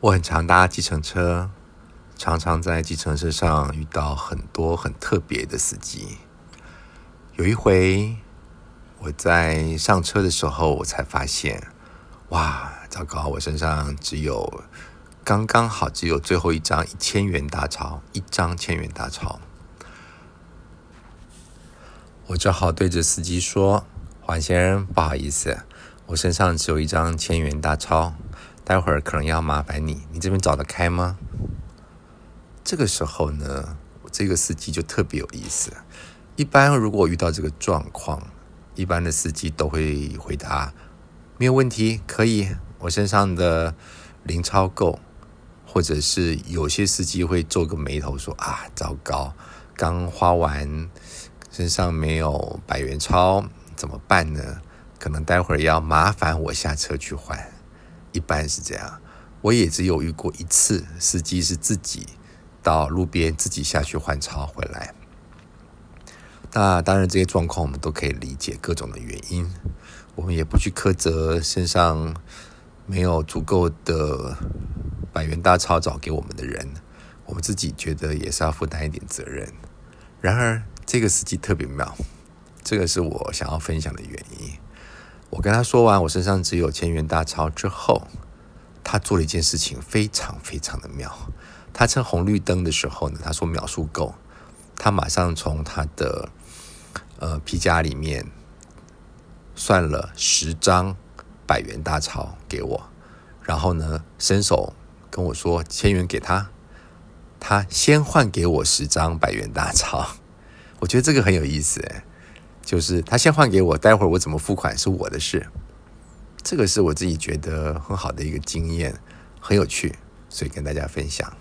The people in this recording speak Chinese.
我很常搭计程车，常常在计程车上遇到很多很特别的司机。有一回，我在上车的时候，我才发现，哇，糟糕！我身上只有刚刚好，只有最后一张一千元大钞，一张千元大钞。我只好对着司机说：“黄先生，不好意思，我身上只有一张千元大钞。”待会儿可能要麻烦你，你这边找得开吗？这个时候呢，这个司机就特别有意思。一般如果遇到这个状况，一般的司机都会回答：没有问题，可以，我身上的零钞够。或者是有些司机会皱个眉头说：啊，糟糕，刚花完，身上没有百元钞，怎么办呢？可能待会儿要麻烦我下车去换。一般是这样，我也只有遇过一次，司机是自己到路边自己下去换钞回来。那当然，这些状况我们都可以理解各种的原因，我们也不去苛责身上没有足够的百元大钞找给我们的人，我们自己觉得也是要负担一点责任。然而，这个司机特别妙，这个是我想要分享的原因。我跟他说完我身上只有千元大钞之后，他做了一件事情非常非常的妙。他趁红绿灯的时候呢，他说秒数够，他马上从他的呃皮夹里面算了十张百元大钞给我，然后呢伸手跟我说千元给他，他先换给我十张百元大钞。我觉得这个很有意思诶。就是他先换给我，待会儿我怎么付款是我的事。这个是我自己觉得很好的一个经验，很有趣，所以跟大家分享。